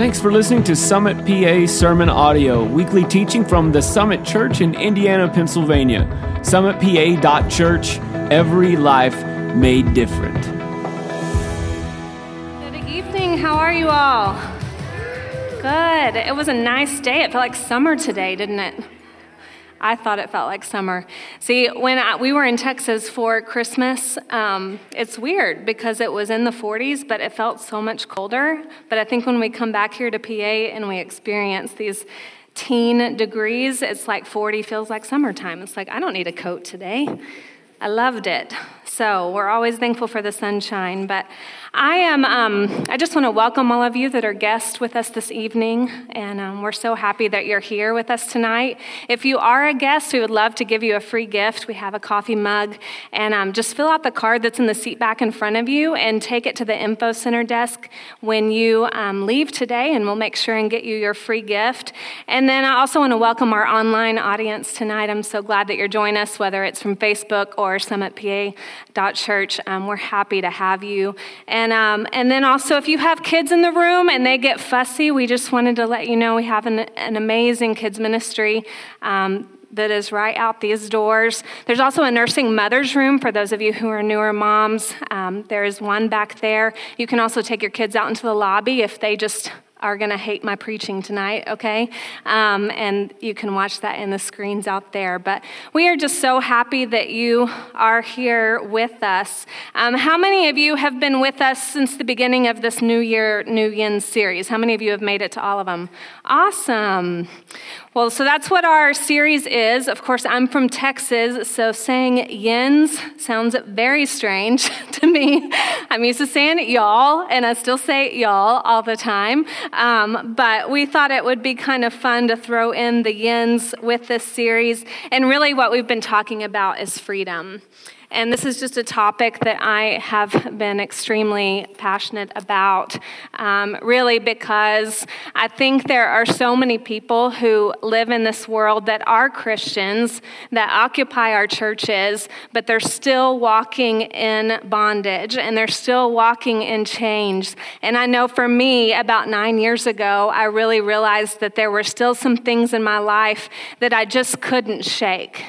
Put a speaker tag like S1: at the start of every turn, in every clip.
S1: Thanks for listening to Summit PA Sermon Audio, weekly teaching from the Summit Church in Indiana, Pennsylvania. SummitPA.church, every life made different.
S2: Good evening. How are you all? Good. It was a nice day. It felt like summer today, didn't it? I thought it felt like summer. See, when I, we were in Texas for Christmas, um, it's weird because it was in the 40s, but it felt so much colder. But I think when we come back here to PA and we experience these teen degrees, it's like 40 feels like summertime. It's like, I don't need a coat today. I loved it. So we're always thankful for the sunshine. But I am. Um, I just want to welcome all of you that are guests with us this evening, and um, we're so happy that you're here with us tonight. If you are a guest, we would love to give you a free gift. We have a coffee mug, and um, just fill out the card that's in the seat back in front of you, and take it to the info center desk when you um, leave today, and we'll make sure and get you your free gift. And then I also want to welcome our online audience tonight. I'm so glad that you're joining us, whether it's from Facebook or SummitPA.church. Um, we're happy to have you. And um, and then also, if you have kids in the room and they get fussy, we just wanted to let you know we have an, an amazing kids ministry. Um, that is right out these doors. There's also a nursing mother's room for those of you who are newer moms. Um, there's one back there. You can also take your kids out into the lobby if they just are going to hate my preaching tonight, okay? Um, and you can watch that in the screens out there. But we are just so happy that you are here with us. Um, how many of you have been with us since the beginning of this New Year, New Yin series? How many of you have made it to all of them? Awesome. Well, so that's what our series is. Of course, I'm from Texas, so saying yins sounds very strange to me. I'm used to saying y'all, and I still say y'all all the time. Um, but we thought it would be kind of fun to throw in the yins with this series. And really, what we've been talking about is freedom. And this is just a topic that I have been extremely passionate about, um, really, because I think there are so many people who live in this world that are Christians, that occupy our churches, but they're still walking in bondage and they're still walking in chains. And I know for me, about nine years ago, I really realized that there were still some things in my life that I just couldn't shake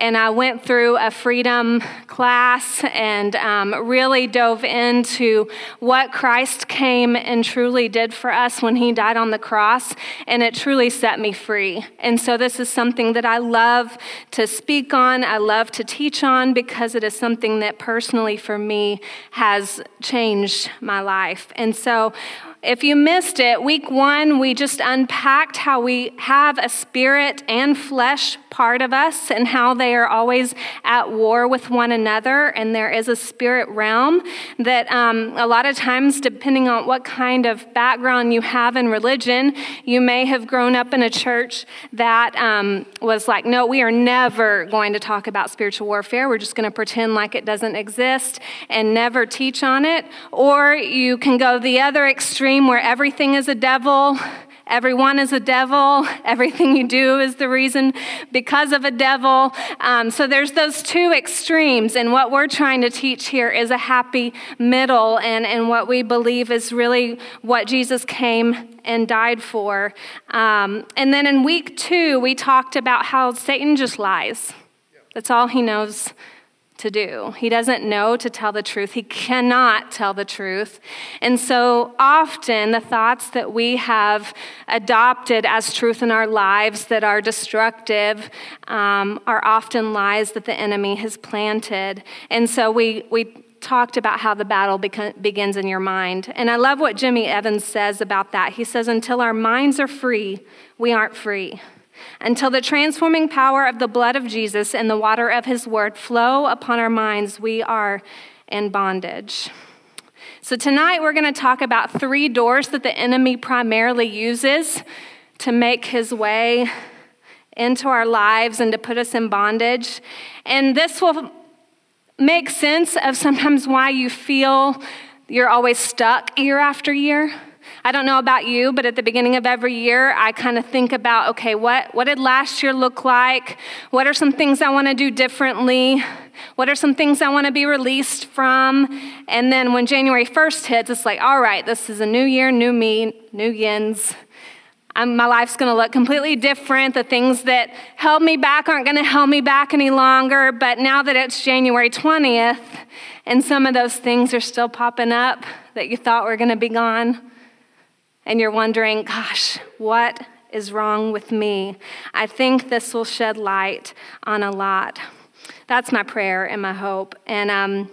S2: and I went through a freedom class and um, really dove into what Christ came and truly did for us when He died on the cross, and it truly set me free. And so, this is something that I love to speak on, I love to teach on because it is something that personally for me has changed my life. And so, if you missed it, week one, we just unpacked how we have a spirit and flesh part of us and how they are always at war with one another. And there is a spirit realm that um, a lot of times, depending on what kind of background you have in religion, you may have grown up in a church that um, was like, no, we are never going to talk about spiritual warfare. We're just going to pretend like it doesn't exist and never teach on it. Or you can go the other extreme extreme where everything is a devil, everyone is a devil, everything you do is the reason because of a devil. Um, so there's those two extremes, and what we're trying to teach here is a happy middle, and, and what we believe is really what Jesus came and died for. Um, and then in week two, we talked about how Satan just lies. That's all he knows to do. He doesn't know to tell the truth. He cannot tell the truth. And so often, the thoughts that we have adopted as truth in our lives that are destructive um, are often lies that the enemy has planted. And so we, we talked about how the battle begins in your mind. And I love what Jimmy Evans says about that. He says, Until our minds are free, we aren't free until the transforming power of the blood of Jesus and the water of his word flow upon our minds, we are in bondage. So, tonight we're going to talk about three doors that the enemy primarily uses to make his way into our lives and to put us in bondage. And this will make sense of sometimes why you feel you're always stuck year after year. I don't know about you, but at the beginning of every year, I kind of think about okay, what, what did last year look like? What are some things I want to do differently? What are some things I want to be released from? And then when January 1st hits, it's like, all right, this is a new year, new me, new yins. I'm, my life's going to look completely different. The things that held me back aren't going to hold me back any longer. But now that it's January 20th and some of those things are still popping up that you thought were going to be gone, and you're wondering, gosh, what is wrong with me? I think this will shed light on a lot. That's my prayer and my hope. And um,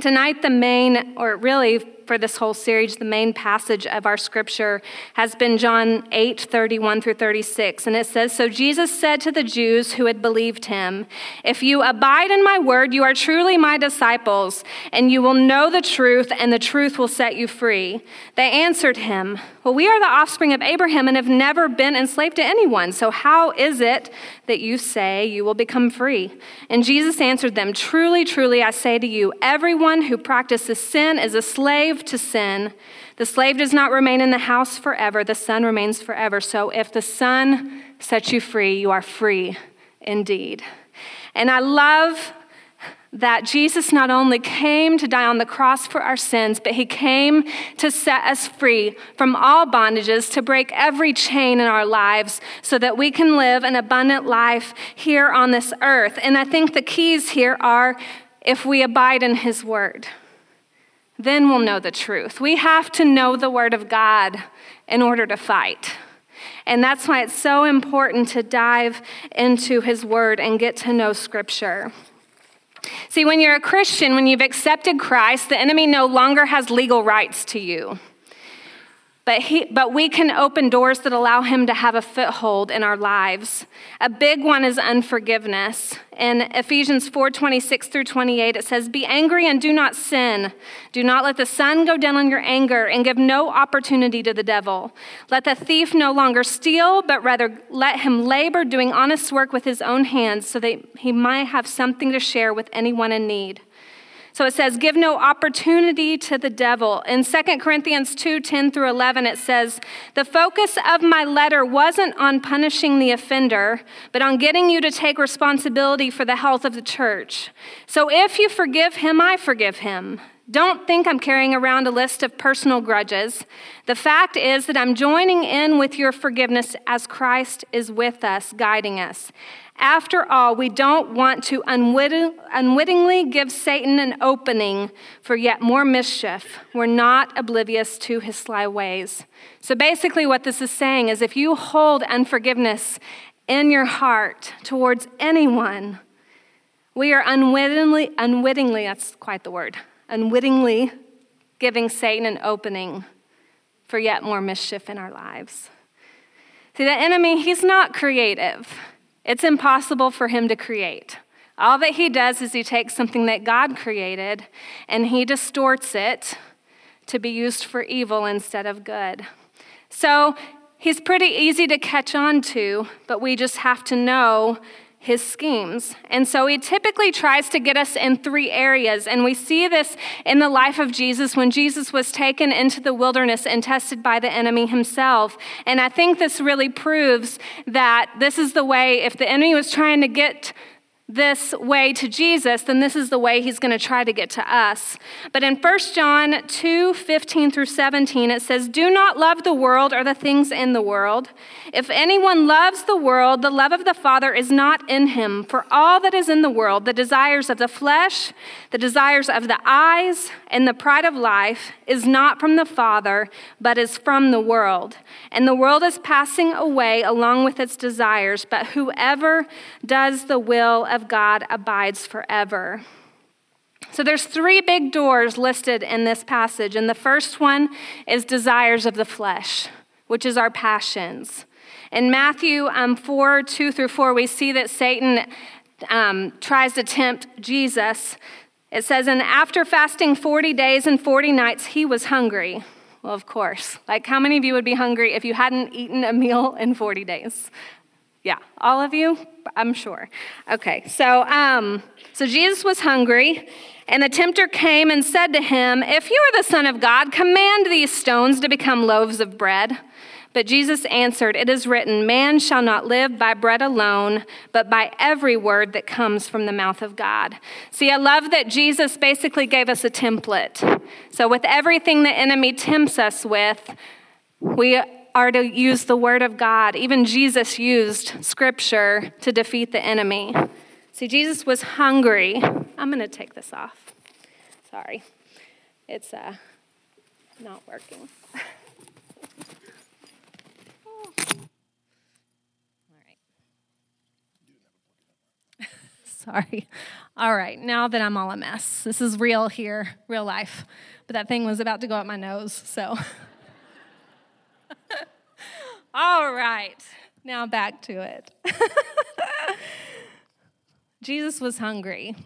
S2: tonight, the main, or really for this whole series, the main passage of our scripture has been John 8 31 through 36. And it says So Jesus said to the Jews who had believed him, If you abide in my word, you are truly my disciples, and you will know the truth, and the truth will set you free. They answered him, Well, we are the offspring of Abraham and have never been enslaved to anyone. So how is it that you say you will become free? And Jesus answered them, Truly, truly, I say to you, everyone who practices sin is a slave slave to sin. The slave does not remain in the house forever, the son remains forever. So if the son sets you free, you are free indeed. And I love that Jesus not only came to die on the cross for our sins, but he came to set us free from all bondages, to break every chain in our lives so that we can live an abundant life here on this earth. And I think the keys here are if we abide in his word then we'll know the truth. We have to know the Word of God in order to fight. And that's why it's so important to dive into His Word and get to know Scripture. See, when you're a Christian, when you've accepted Christ, the enemy no longer has legal rights to you. But, he, but we can open doors that allow him to have a foothold in our lives. A big one is unforgiveness. In Ephesians 4 26 through 28, it says, Be angry and do not sin. Do not let the sun go down on your anger and give no opportunity to the devil. Let the thief no longer steal, but rather let him labor doing honest work with his own hands so that he might have something to share with anyone in need. So it says, give no opportunity to the devil. In 2 Corinthians 2 10 through 11, it says, The focus of my letter wasn't on punishing the offender, but on getting you to take responsibility for the health of the church. So if you forgive him, I forgive him. Don't think I'm carrying around a list of personal grudges. The fact is that I'm joining in with your forgiveness as Christ is with us, guiding us. After all, we don't want to unwittingly give Satan an opening for yet more mischief. We're not oblivious to his sly ways. So basically, what this is saying is if you hold unforgiveness in your heart towards anyone, we are unwittingly, unwittingly, that's quite the word, unwittingly giving Satan an opening for yet more mischief in our lives. See, the enemy, he's not creative. It's impossible for him to create. All that he does is he takes something that God created and he distorts it to be used for evil instead of good. So he's pretty easy to catch on to, but we just have to know his schemes. And so he typically tries to get us in three areas. And we see this in the life of Jesus when Jesus was taken into the wilderness and tested by the enemy himself. And I think this really proves that this is the way, if the enemy was trying to get this way to Jesus, then this is the way he's going to try to get to us. But in 1 John 2 15 through 17, it says, Do not love the world or the things in the world. If anyone loves the world, the love of the Father is not in him. For all that is in the world, the desires of the flesh, the desires of the eyes, and the pride of life, is not from the Father, but is from the world. And the world is passing away along with its desires, but whoever does the will of of God abides forever. So there's three big doors listed in this passage, and the first one is desires of the flesh, which is our passions. In Matthew um, 4 2 through 4, we see that Satan um, tries to tempt Jesus. It says, And after fasting 40 days and 40 nights, he was hungry. Well, of course. Like, how many of you would be hungry if you hadn't eaten a meal in 40 days? Yeah, all of you? I'm sure. Okay, so um, so Jesus was hungry, and the tempter came and said to him, If you are the Son of God, command these stones to become loaves of bread. But Jesus answered, It is written, Man shall not live by bread alone, but by every word that comes from the mouth of God. See, I love that Jesus basically gave us a template. So, with everything the enemy tempts us with, we are to use the word of God. Even Jesus used scripture to defeat the enemy. See, Jesus was hungry. I'm going to take this off. Sorry. It's uh, not working. All right. Sorry. All right, now that I'm all a mess, this is real here, real life. But that thing was about to go up my nose, so. all right, now back to it. Jesus was hungry.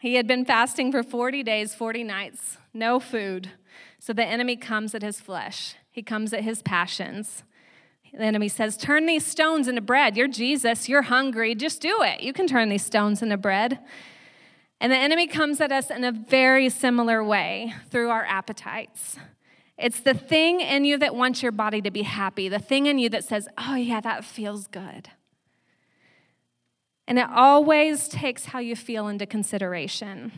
S2: He had been fasting for 40 days, 40 nights, no food. So the enemy comes at his flesh, he comes at his passions. The enemy says, Turn these stones into bread. You're Jesus. You're hungry. Just do it. You can turn these stones into bread. And the enemy comes at us in a very similar way through our appetites. It's the thing in you that wants your body to be happy, the thing in you that says, Oh, yeah, that feels good. And it always takes how you feel into consideration.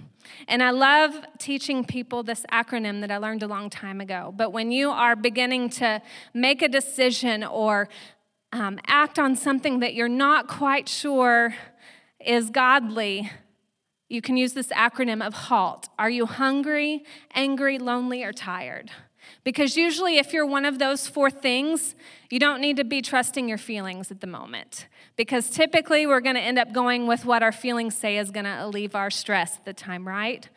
S2: And I love teaching people this acronym that I learned a long time ago. But when you are beginning to make a decision or um, act on something that you're not quite sure is godly, you can use this acronym of HALT. Are you hungry, angry, lonely, or tired? Because usually, if you're one of those four things, you don't need to be trusting your feelings at the moment. Because typically, we're going to end up going with what our feelings say is going to alleviate our stress at the time, right?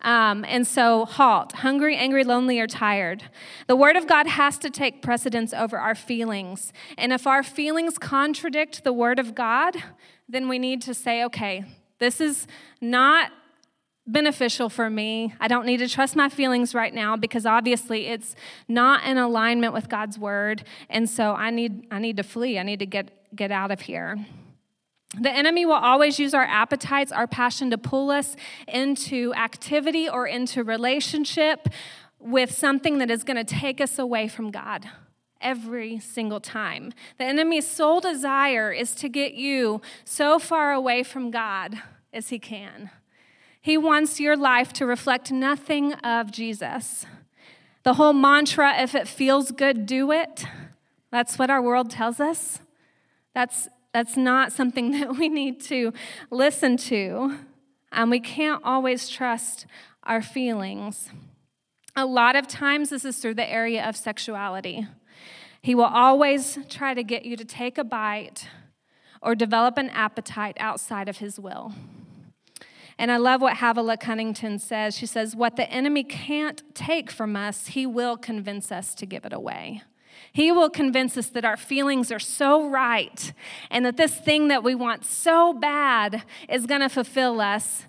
S2: Um, and so, halt hungry, angry, lonely, or tired. The Word of God has to take precedence over our feelings. And if our feelings contradict the Word of God, then we need to say, okay, this is not beneficial for me. I don't need to trust my feelings right now because obviously it's not in alignment with God's word. And so I need I need to flee. I need to get get out of here. The enemy will always use our appetites, our passion to pull us into activity or into relationship with something that is going to take us away from God every single time. The enemy's sole desire is to get you so far away from God as he can. He wants your life to reflect nothing of Jesus. The whole mantra, if it feels good, do it, that's what our world tells us. That's, that's not something that we need to listen to. And we can't always trust our feelings. A lot of times, this is through the area of sexuality. He will always try to get you to take a bite or develop an appetite outside of his will. And I love what Havilah Cunnington says. She says, What the enemy can't take from us, he will convince us to give it away. He will convince us that our feelings are so right and that this thing that we want so bad is going to fulfill us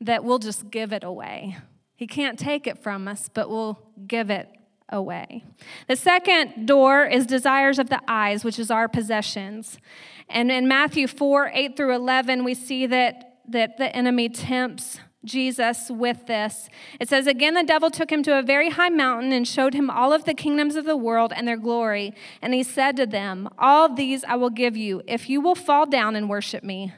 S2: that we'll just give it away. He can't take it from us, but we'll give it away. The second door is desires of the eyes, which is our possessions. And in Matthew 4 8 through 11, we see that that the enemy tempts Jesus with this. It says, Again, the devil took him to a very high mountain and showed him all of the kingdoms of the world and their glory. And he said to them, All these I will give you if you will fall down and worship me.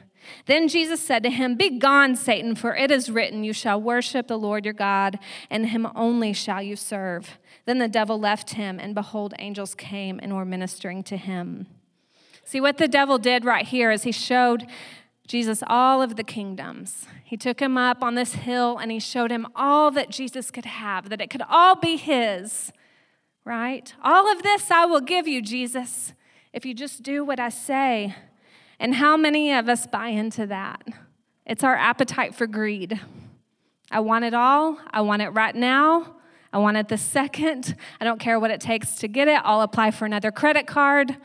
S2: Then Jesus said to him, Begone, Satan, for it is written, You shall worship the Lord your God, and him only shall you serve. Then the devil left him, and behold, angels came and were ministering to him. See, what the devil did right here is he showed Jesus all of the kingdoms. He took him up on this hill and he showed him all that Jesus could have, that it could all be his, right? All of this I will give you, Jesus, if you just do what I say. And how many of us buy into that? It's our appetite for greed. I want it all. I want it right now. I want it the second. I don't care what it takes to get it. I'll apply for another credit card,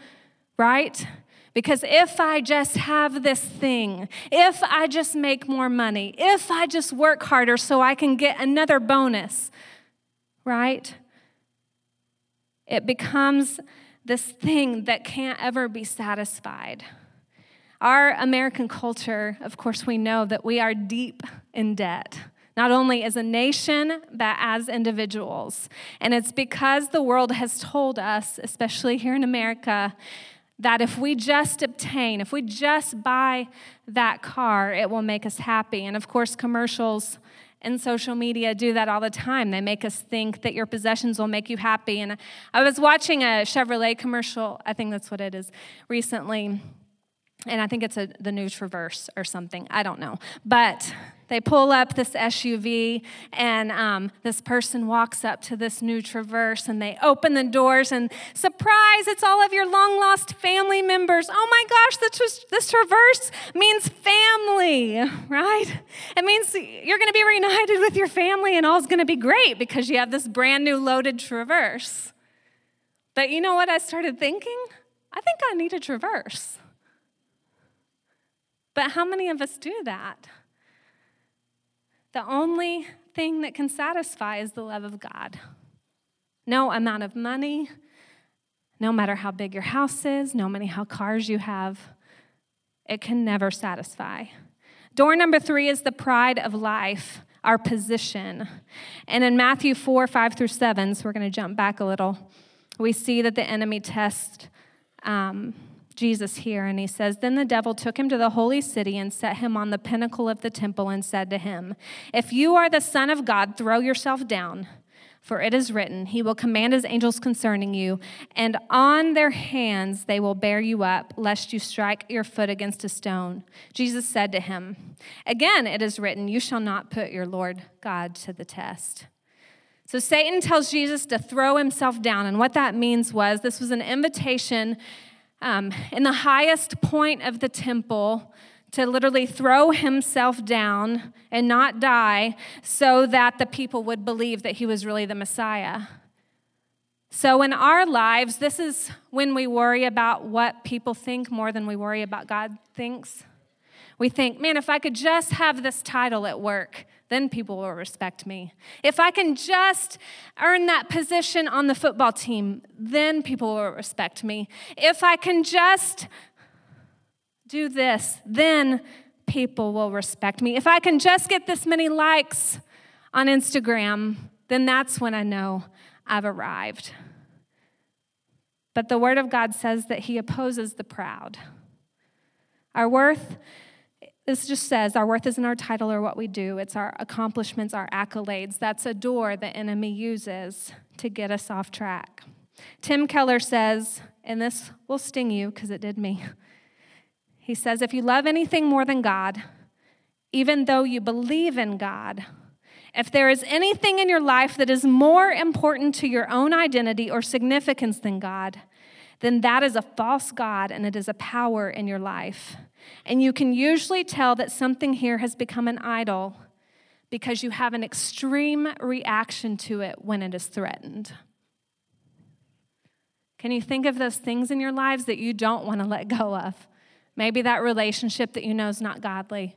S2: right? Because if I just have this thing, if I just make more money, if I just work harder so I can get another bonus, right? It becomes this thing that can't ever be satisfied. Our American culture, of course, we know that we are deep in debt not only as a nation, but as individuals. And it's because the world has told us, especially here in America, that if we just obtain, if we just buy that car, it will make us happy. And of course, commercials and social media do that all the time. They make us think that your possessions will make you happy. And I was watching a Chevrolet commercial, I think that's what it is, recently. And I think it's a, the new Traverse or something. I don't know. But they pull up this SUV, and um, this person walks up to this new Traverse, and they open the doors, and surprise, it's all of your long lost family members. Oh my gosh, this, this Traverse means family, right? It means you're going to be reunited with your family, and all's going to be great because you have this brand new loaded Traverse. But you know what I started thinking? I think I need a Traverse. But how many of us do that? The only thing that can satisfy is the love of God. No amount of money, no matter how big your house is, no matter how cars you have, it can never satisfy. Door number three is the pride of life, our position. And in Matthew 4 5 through 7, so we're going to jump back a little, we see that the enemy tests. Um, Jesus here, and he says, Then the devil took him to the holy city and set him on the pinnacle of the temple and said to him, If you are the Son of God, throw yourself down. For it is written, He will command His angels concerning you, and on their hands they will bear you up, lest you strike your foot against a stone. Jesus said to him, Again it is written, You shall not put your Lord God to the test. So Satan tells Jesus to throw himself down, and what that means was this was an invitation um, in the highest point of the temple to literally throw himself down and not die so that the people would believe that he was really the Messiah. So, in our lives, this is when we worry about what people think more than we worry about God thinks. We think, man, if I could just have this title at work, then people will respect me. If I can just earn that position on the football team, then people will respect me. If I can just do this, then people will respect me. If I can just get this many likes on Instagram, then that's when I know I've arrived. But the Word of God says that He opposes the proud. Our worth this just says our worth isn't our title or what we do, it's our accomplishments, our accolades. That's a door the enemy uses to get us off track. Tim Keller says, and this will sting you because it did me. He says, if you love anything more than God, even though you believe in God, if there is anything in your life that is more important to your own identity or significance than God, then that is a false God and it is a power in your life. And you can usually tell that something here has become an idol because you have an extreme reaction to it when it is threatened. Can you think of those things in your lives that you don't want to let go of? Maybe that relationship that you know is not godly.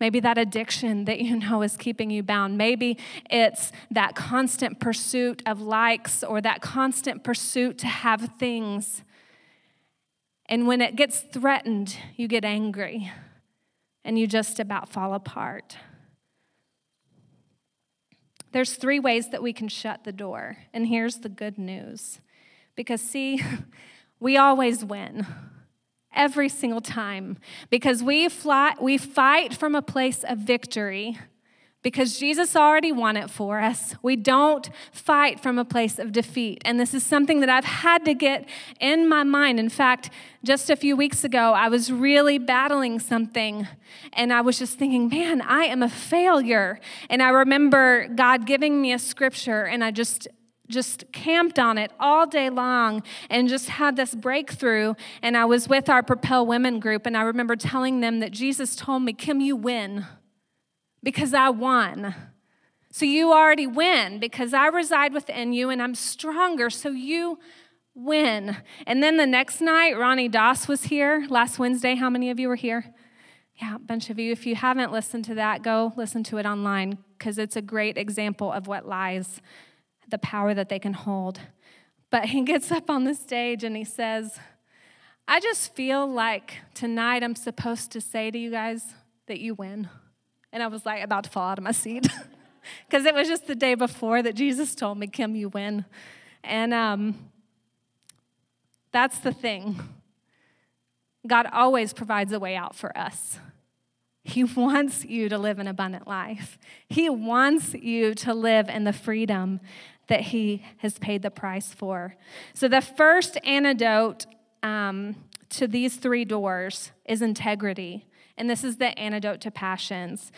S2: Maybe that addiction that you know is keeping you bound. Maybe it's that constant pursuit of likes or that constant pursuit to have things and when it gets threatened, you get angry and you just about fall apart. There's three ways that we can shut the door. And here's the good news. Because, see, we always win every single time because we, fly, we fight from a place of victory because Jesus already won it for us. We don't fight from a place of defeat. And this is something that I've had to get in my mind. In fact, just a few weeks ago, I was really battling something and I was just thinking, man, I am a failure. And I remember God giving me a scripture and I just just camped on it all day long and just had this breakthrough. And I was with our Propel Women group, and I remember telling them that Jesus told me, Kim, you win because I won. So you already win because I reside within you and I'm stronger, so you win. And then the next night, Ronnie Doss was here last Wednesday. How many of you were here? Yeah, a bunch of you. If you haven't listened to that, go listen to it online because it's a great example of what lies, the power that they can hold. But he gets up on the stage and he says, I just feel like tonight I'm supposed to say to you guys that you win. And I was like about to fall out of my seat because it was just the day before that Jesus told me, Kim, you win. And um, that's the thing. God always provides a way out for us. He wants you to live an abundant life. He wants you to live in the freedom that He has paid the price for. So, the first antidote um, to these three doors is integrity. And this is the antidote to passions.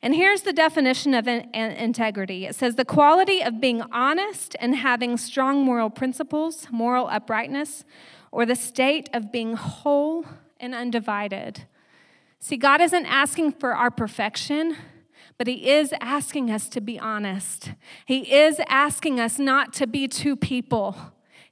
S2: And here's the definition of in- integrity it says the quality of being honest and having strong moral principles, moral uprightness, or the state of being whole and undivided. See, God isn't asking for our perfection, but He is asking us to be honest. He is asking us not to be two people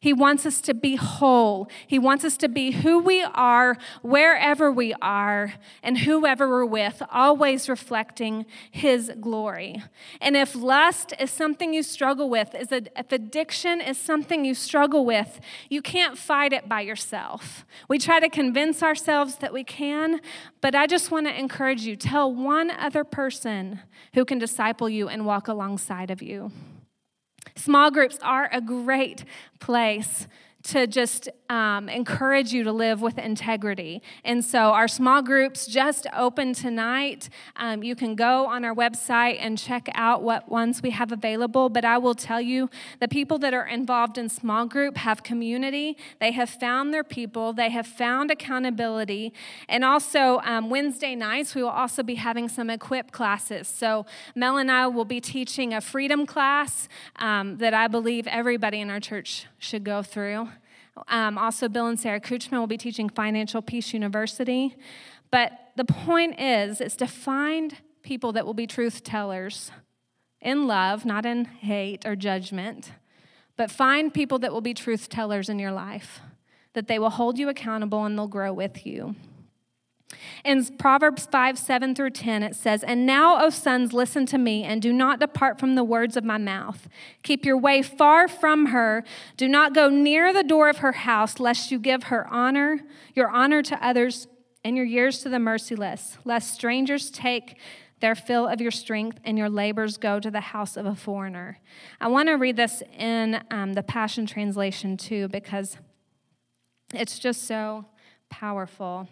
S2: he wants us to be whole. He wants us to be who we are, wherever we are, and whoever we're with, always reflecting His glory. And if lust is something you struggle with, is if addiction is something you struggle with, you can't fight it by yourself. We try to convince ourselves that we can, but I just want to encourage you tell one other person who can disciple you and walk alongside of you. Small groups are a great place to just um, encourage you to live with integrity. And so, our small groups just open tonight. Um, you can go on our website and check out what ones we have available. But I will tell you the people that are involved in small group have community, they have found their people, they have found accountability. And also, um, Wednesday nights, we will also be having some equip classes. So, Mel and I will be teaching a freedom class um, that I believe everybody in our church should go through. Um, also, Bill and Sarah Kuchman will be teaching Financial Peace University. But the point is, is to find people that will be truth tellers in love, not in hate or judgment, but find people that will be truth tellers in your life, that they will hold you accountable and they'll grow with you. In Proverbs 5 7 through 10, it says, And now, O sons, listen to me, and do not depart from the words of my mouth. Keep your way far from her. Do not go near the door of her house, lest you give her honor, your honor to others, and your years to the merciless, lest strangers take their fill of your strength and your labors go to the house of a foreigner. I want to read this in um, the Passion Translation too, because it's just so powerful.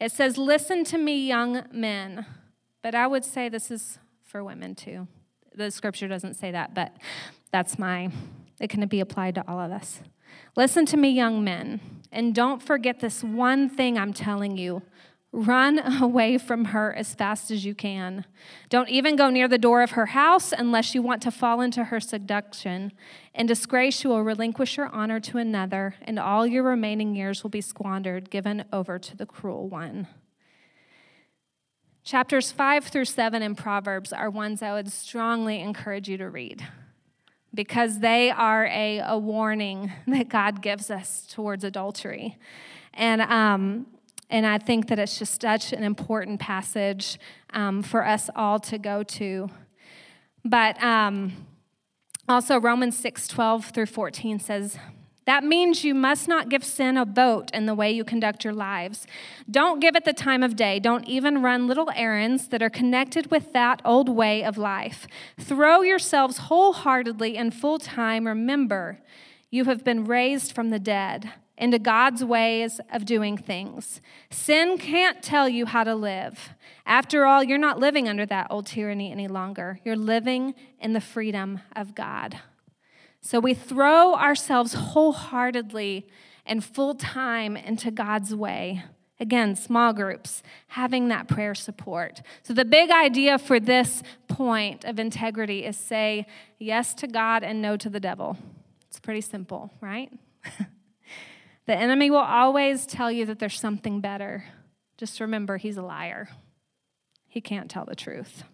S2: It says, Listen to me, young men. But I would say this is for women too. The scripture doesn't say that, but that's my, it can be applied to all of us. Listen to me, young men, and don't forget this one thing I'm telling you. Run away from her as fast as you can. Don't even go near the door of her house unless you want to fall into her seduction. In disgrace, you will relinquish your honor to another, and all your remaining years will be squandered, given over to the cruel one. Chapters 5 through 7 in Proverbs are ones I would strongly encourage you to read because they are a, a warning that God gives us towards adultery. And um, and I think that it's just such an important passage um, for us all to go to. But um, also, Romans 6 12 through 14 says, that means you must not give sin a vote in the way you conduct your lives. Don't give it the time of day. Don't even run little errands that are connected with that old way of life. Throw yourselves wholeheartedly and full time. Remember, you have been raised from the dead into God's ways of doing things. Sin can't tell you how to live. After all, you're not living under that old tyranny any longer. You're living in the freedom of God. So we throw ourselves wholeheartedly and full time into God's way. Again, small groups, having that prayer support. So, the big idea for this point of integrity is say yes to God and no to the devil. It's pretty simple, right? The enemy will always tell you that there's something better. Just remember, he's a liar. He can't tell the truth.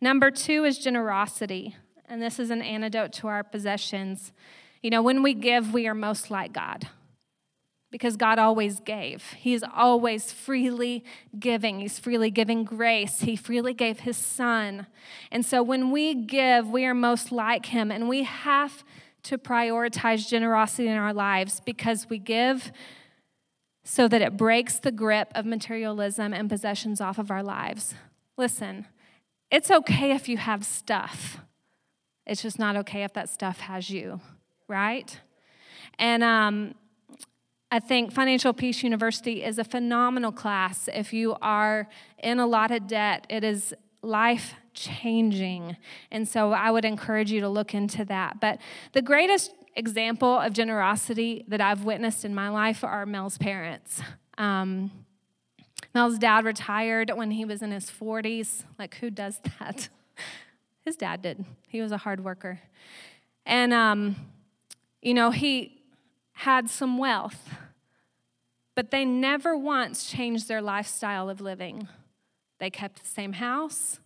S2: Number two is generosity, and this is an antidote to our possessions. You know, when we give, we are most like God because God always gave. He is always freely giving. He's freely giving grace. He freely gave His Son. And so when we give, we are most like Him, and we have to prioritize generosity in our lives because we give so that it breaks the grip of materialism and possessions off of our lives. Listen, it's okay if you have stuff, it's just not okay if that stuff has you, right? And um, I think Financial Peace University is a phenomenal class. If you are in a lot of debt, it is life changing. And so I would encourage you to look into that. But the greatest example of generosity that I've witnessed in my life are Mel's parents. Um, Mel's dad retired when he was in his 40s. Like, who does that? His dad did. He was a hard worker. And, um, you know, he had some wealth, but they never once changed their lifestyle of living. They kept the same house.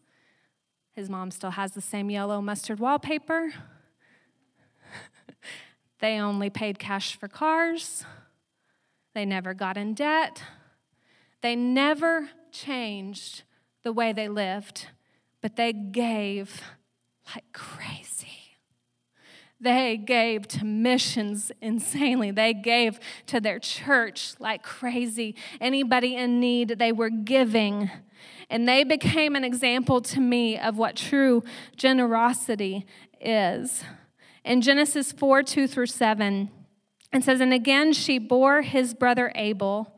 S2: His mom still has the same yellow mustard wallpaper. they only paid cash for cars. They never got in debt. They never changed the way they lived, but they gave like crazy. They gave to missions insanely. They gave to their church like crazy. Anybody in need, they were giving. And they became an example to me of what true generosity is. In Genesis 4 2 through 7, it says, And again she bore his brother Abel.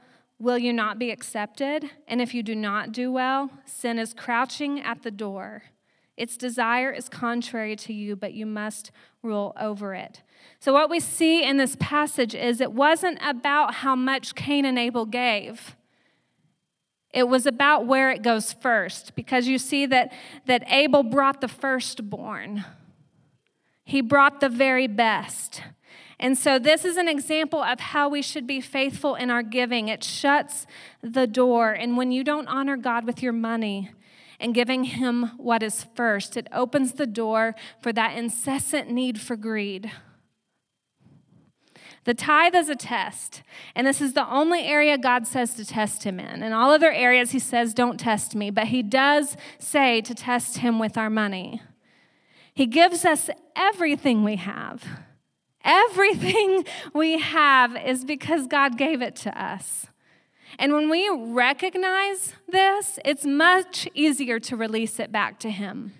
S2: will you not be accepted? And if you do not do well, sin is crouching at the door. Its desire is contrary to you, but you must rule over it. So, what we see in this passage is it wasn't about how much Cain and Abel gave. It was about where it goes first, because you see that, that Abel brought the firstborn. He brought the very best. And so, this is an example of how we should be faithful in our giving. It shuts the door. And when you don't honor God with your money and giving Him what is first, it opens the door for that incessant need for greed. The tithe is a test, and this is the only area God says to test him in. In all other areas, he says, Don't test me, but he does say to test him with our money. He gives us everything we have. Everything we have is because God gave it to us. And when we recognize this, it's much easier to release it back to Him.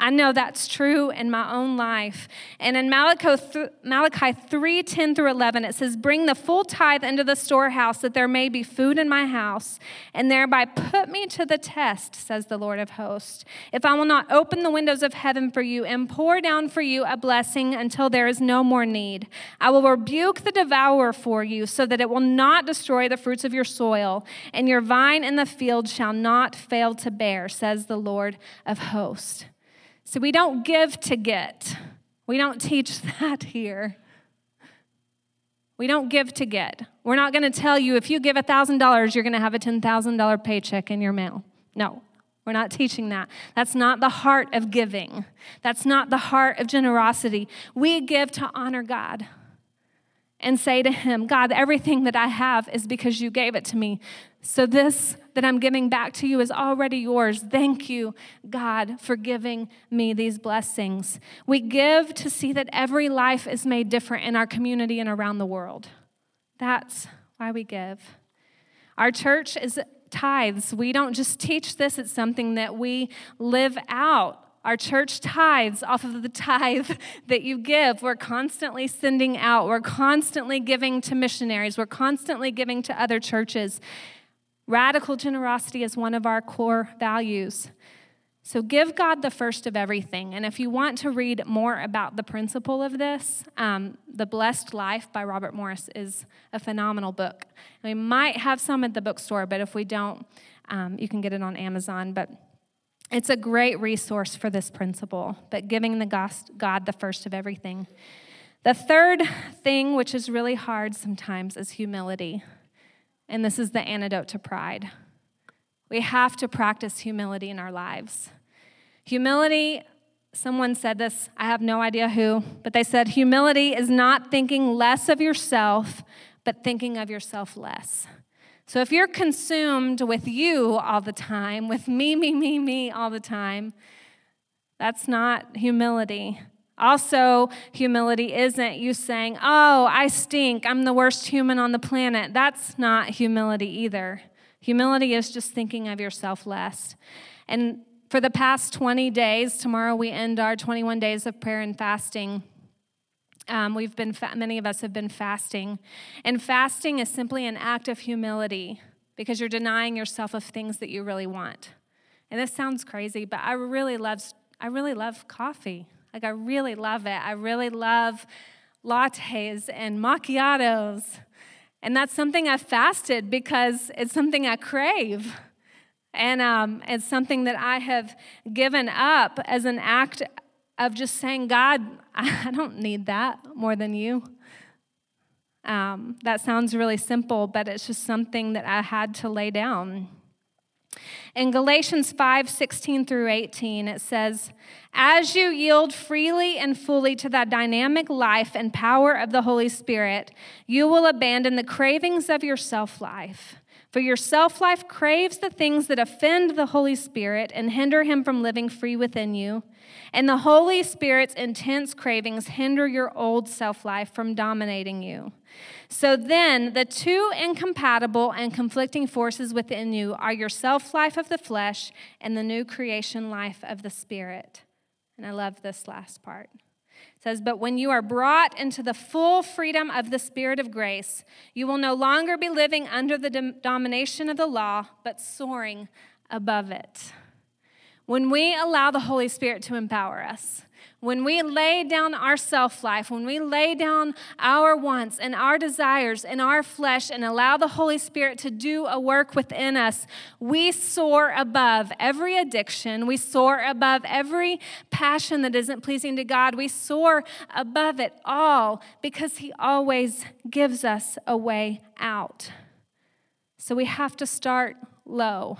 S2: I know that's true in my own life. And in Malachi 3 10 through 11, it says, Bring the full tithe into the storehouse, that there may be food in my house, and thereby put me to the test, says the Lord of hosts. If I will not open the windows of heaven for you and pour down for you a blessing until there is no more need, I will rebuke the devourer for you, so that it will not destroy the fruits of your soil, and your vine in the field shall not fail to bear, says the Lord of hosts. So we don't give to get. We don't teach that here. We don't give to get. We're not going to tell you if you give $1,000, you're going to have a $10,000 paycheck in your mail. No, we're not teaching that. That's not the heart of giving. That's not the heart of generosity. We give to honor God and say to Him, God, everything that I have is because you gave it to me. So, this that I'm giving back to you is already yours. Thank you, God, for giving me these blessings. We give to see that every life is made different in our community and around the world. That's why we give. Our church is tithes. We don't just teach this, it's something that we live out. Our church tithes off of the tithe that you give. We're constantly sending out. We're constantly giving to missionaries. We're constantly giving to other churches. Radical generosity is one of our core values. So give God the first of everything. And if you want to read more about the principle of this, um, The Blessed Life by Robert Morris is a phenomenal book. We might have some at the bookstore, but if we don't, um, you can get it on Amazon. But it's a great resource for this principle, but giving the God the first of everything. The third thing, which is really hard sometimes, is humility. And this is the antidote to pride. We have to practice humility in our lives. Humility, someone said this, I have no idea who, but they said humility is not thinking less of yourself, but thinking of yourself less. So if you're consumed with you all the time, with me, me, me, me all the time, that's not humility. Also, humility isn't you saying, Oh, I stink. I'm the worst human on the planet. That's not humility either. Humility is just thinking of yourself less. And for the past 20 days, tomorrow we end our 21 days of prayer and fasting. Um, we've been, fa- many of us have been fasting. And fasting is simply an act of humility because you're denying yourself of things that you really want. And this sounds crazy, but I really love, I really love coffee. Like, I really love it. I really love lattes and macchiatos. And that's something I've fasted because it's something I crave. And um, it's something that I have given up as an act of just saying, God, I don't need that more than you. Um, that sounds really simple, but it's just something that I had to lay down. In Galatians 5 16 through 18, it says, As you yield freely and fully to that dynamic life and power of the Holy Spirit, you will abandon the cravings of your self life. For your self life craves the things that offend the Holy Spirit and hinder him from living free within you. And the Holy Spirit's intense cravings hinder your old self life from dominating you. So then, the two incompatible and conflicting forces within you are your self life of the flesh and the new creation life of the Spirit. And I love this last part. It says, But when you are brought into the full freedom of the Spirit of grace, you will no longer be living under the domination of the law, but soaring above it. When we allow the Holy Spirit to empower us, when we lay down our self life, when we lay down our wants and our desires and our flesh and allow the Holy Spirit to do a work within us, we soar above every addiction. We soar above every passion that isn't pleasing to God. We soar above it all because He always gives us a way out. So we have to start low.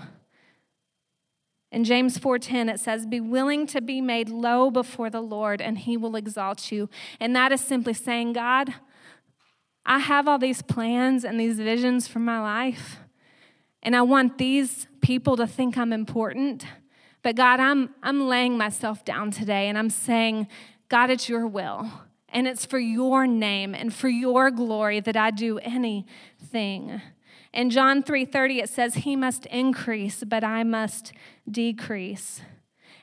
S2: In James 4:10 it says be willing to be made low before the Lord and he will exalt you. And that is simply saying, God, I have all these plans and these visions for my life. And I want these people to think I'm important. But God, I'm I'm laying myself down today and I'm saying, God, it's your will. And it's for your name and for your glory that I do anything. In John 3:30 it says he must increase but I must decrease.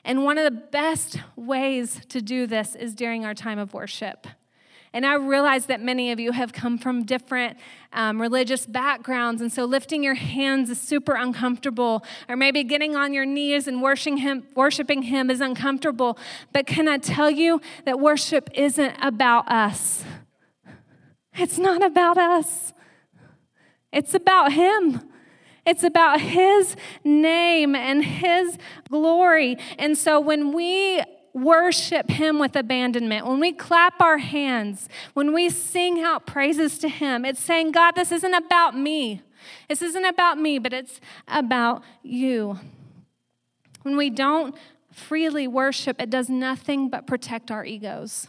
S2: And one of the best ways to do this is during our time of worship. And I realize that many of you have come from different um, religious backgrounds, and so lifting your hands is super uncomfortable, or maybe getting on your knees and worshiping him, worshiping him is uncomfortable. But can I tell you that worship isn't about us? It's not about us. It's about Him. It's about His name and His glory. And so when we worship Him with abandonment, when we clap our hands, when we sing out praises to Him, it's saying, God, this isn't about me. This isn't about me, but it's about you. When we don't freely worship, it does nothing but protect our egos.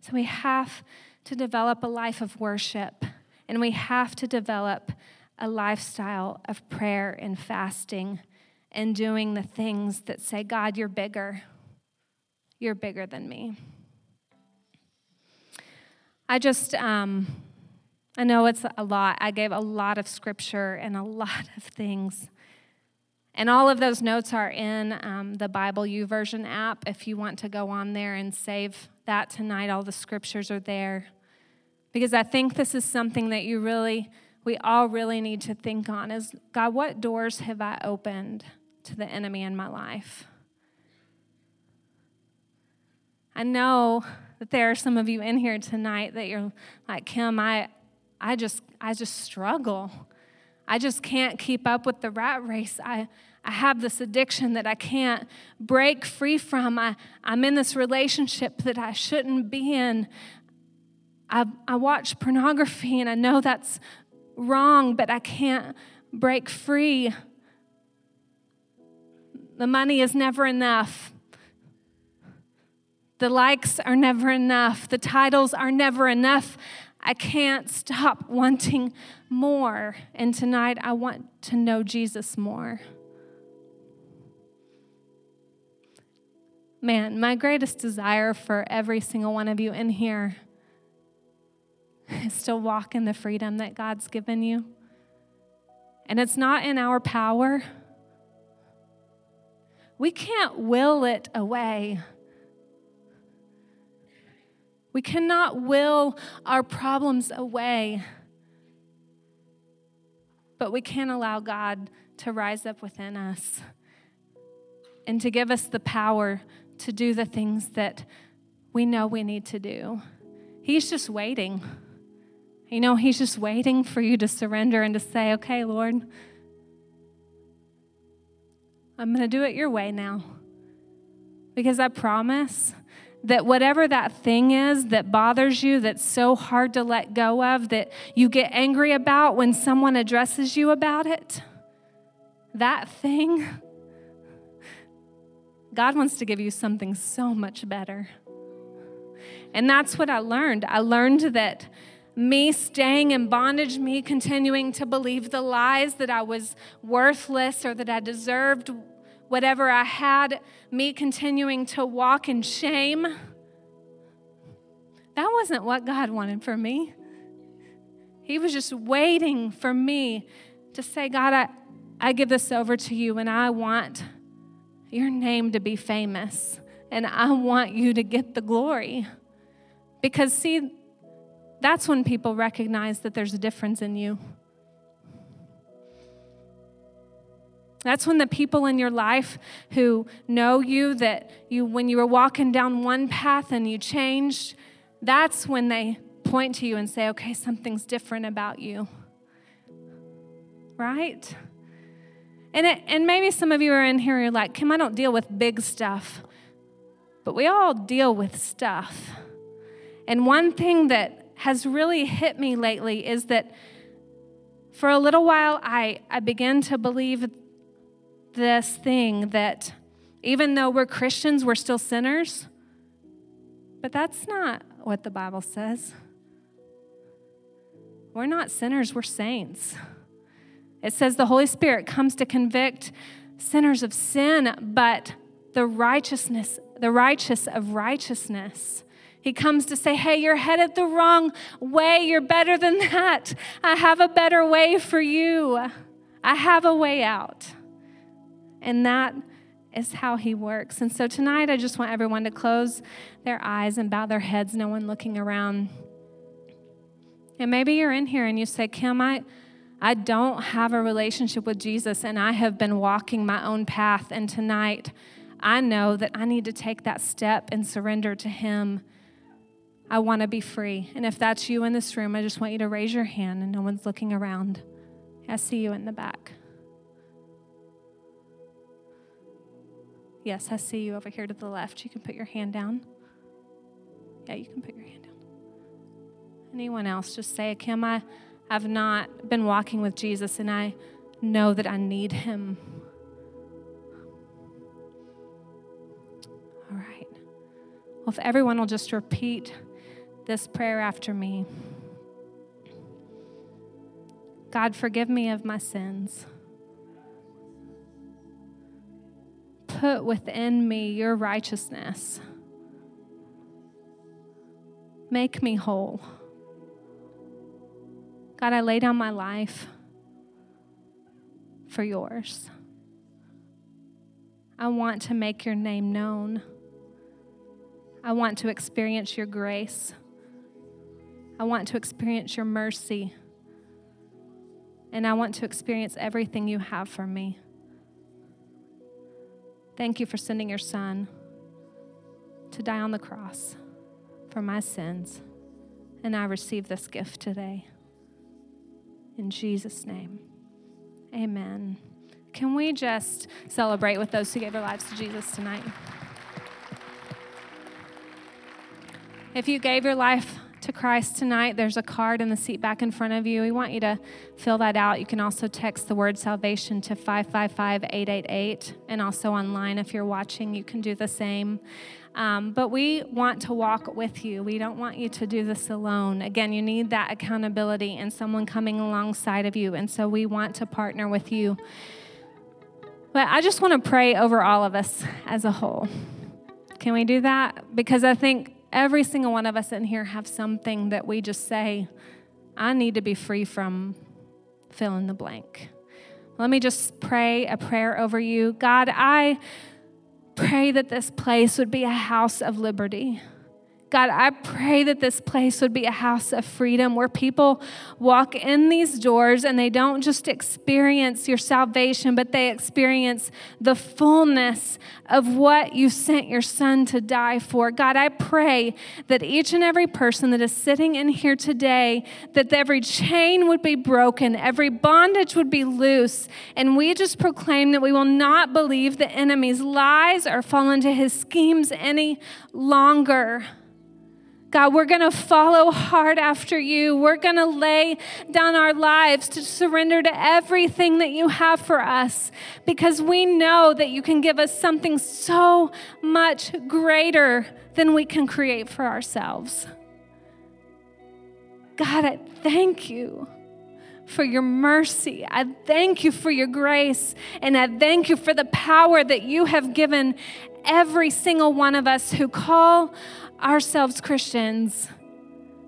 S2: So we have to develop a life of worship. And we have to develop a lifestyle of prayer and fasting and doing the things that say, God, you're bigger. You're bigger than me. I just, um, I know it's a lot. I gave a lot of scripture and a lot of things. And all of those notes are in um, the Bible YouVersion app. If you want to go on there and save that tonight, all the scriptures are there. Because I think this is something that you really, we all really need to think on is God, what doors have I opened to the enemy in my life? I know that there are some of you in here tonight that you're like, Kim, I, I just, I just struggle. I just can't keep up with the rat race. I, I have this addiction that I can't break free from. I, I'm in this relationship that I shouldn't be in. I, I watch pornography and I know that's wrong, but I can't break free. The money is never enough. The likes are never enough. The titles are never enough. I can't stop wanting more. And tonight I want to know Jesus more. Man, my greatest desire for every single one of you in here to walk in the freedom that God's given you. And it's not in our power. We can't will it away. We cannot will our problems away, but we can allow God to rise up within us and to give us the power to do the things that we know we need to do. He's just waiting. You know, He's just waiting for you to surrender and to say, okay, Lord, I'm going to do it your way now. Because I promise that whatever that thing is that bothers you, that's so hard to let go of, that you get angry about when someone addresses you about it, that thing, God wants to give you something so much better. And that's what I learned. I learned that me staying in bondage, me continuing to believe the lies that I was worthless or that I deserved whatever I had, me continuing to walk in shame, that wasn't what God wanted for me. He was just waiting for me to say, God, I, I give this over to you and I want your name to be famous and I want you to get the glory. Because, see, that's when people recognize that there's a difference in you. That's when the people in your life who know you that you when you were walking down one path and you changed, that's when they point to you and say, "Okay, something's different about you." Right? And it, and maybe some of you are in here and you're like, "Kim, I don't deal with big stuff." But we all deal with stuff. And one thing that has really hit me lately is that for a little while I, I began to believe this thing that even though we're Christians, we're still sinners. But that's not what the Bible says. We're not sinners, we're saints. It says the Holy Spirit comes to convict sinners of sin, but the righteousness, the righteous of righteousness. He comes to say, Hey, you're headed the wrong way. You're better than that. I have a better way for you. I have a way out. And that is how he works. And so tonight, I just want everyone to close their eyes and bow their heads, no one looking around. And maybe you're in here and you say, Kim, I, I don't have a relationship with Jesus and I have been walking my own path. And tonight, I know that I need to take that step and surrender to Him. I want to be free. And if that's you in this room, I just want you to raise your hand and no one's looking around. I see you in the back. Yes, I see you over here to the left. You can put your hand down. Yeah, you can put your hand down. Anyone else? Just say, Kim, I, I've not been walking with Jesus and I know that I need him. All right. Well, if everyone will just repeat this prayer after me God, forgive me of my sins. put within me your righteousness. Make me whole. God, I lay down my life for yours. I want to make your name known. I want to experience your grace. I want to experience your mercy. And I want to experience everything you have for me. Thank you for sending your son to die on the cross for my sins. And I receive this gift today. In Jesus' name, amen. Can we just celebrate with those who gave their lives to Jesus tonight? If you gave your life to Christ tonight, there's a card in the seat back in front of you. We want you to fill that out. You can also text the word salvation to 555 888. And also online, if you're watching, you can do the same. Um, but we want to walk with you. We don't want you to do this alone. Again, you need that accountability and someone coming alongside of you. And so we want to partner with you. But I just want to pray over all of us as a whole. Can we do that? Because I think every single one of us in here have something that we just say, I need to be free from fill in the blank. Let me just pray a prayer over you. God, I pray that this place would be a house of liberty. God, I pray that this place would be a house of freedom where people walk in these doors and they don't just experience your salvation, but they experience the fullness of what you sent your son to die for. God, I pray that each and every person that is sitting in here today, that every chain would be broken, every bondage would be loose, and we just proclaim that we will not believe the enemy's lies or fall into his schemes any longer. God, we're going to follow hard after you. We're going to lay down our lives to surrender to everything that you have for us because we know that you can give us something so much greater than we can create for ourselves. God, I thank you for your mercy. I thank you for your grace. And I thank you for the power that you have given every single one of us who call ourselves Christians,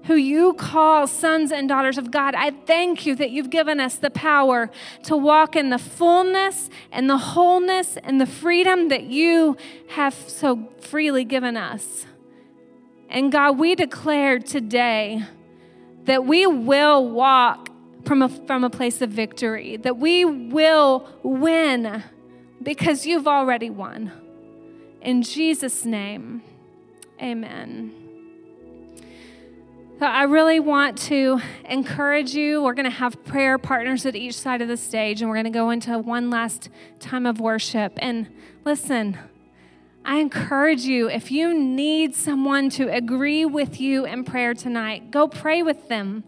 S2: who you call sons and daughters of God, I thank you that you've given us the power to walk in the fullness and the wholeness and the freedom that you have so freely given us. And God, we declare today that we will walk from a, from a place of victory, that we will win because you've already won. In Jesus' name. Amen. So I really want to encourage you. We're going to have prayer partners at each side of the stage, and we're going to go into one last time of worship. And listen, I encourage you if you need someone to agree with you in prayer tonight, go pray with them.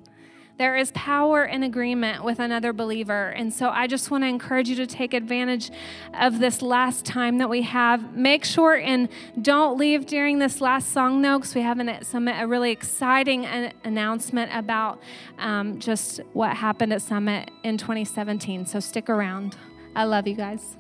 S2: There is power in agreement with another believer. And so I just want to encourage you to take advantage of this last time that we have. Make sure and don't leave during this last song, though, because we have an, Summit a really exciting announcement about um, just what happened at Summit in 2017. So stick around. I love you guys.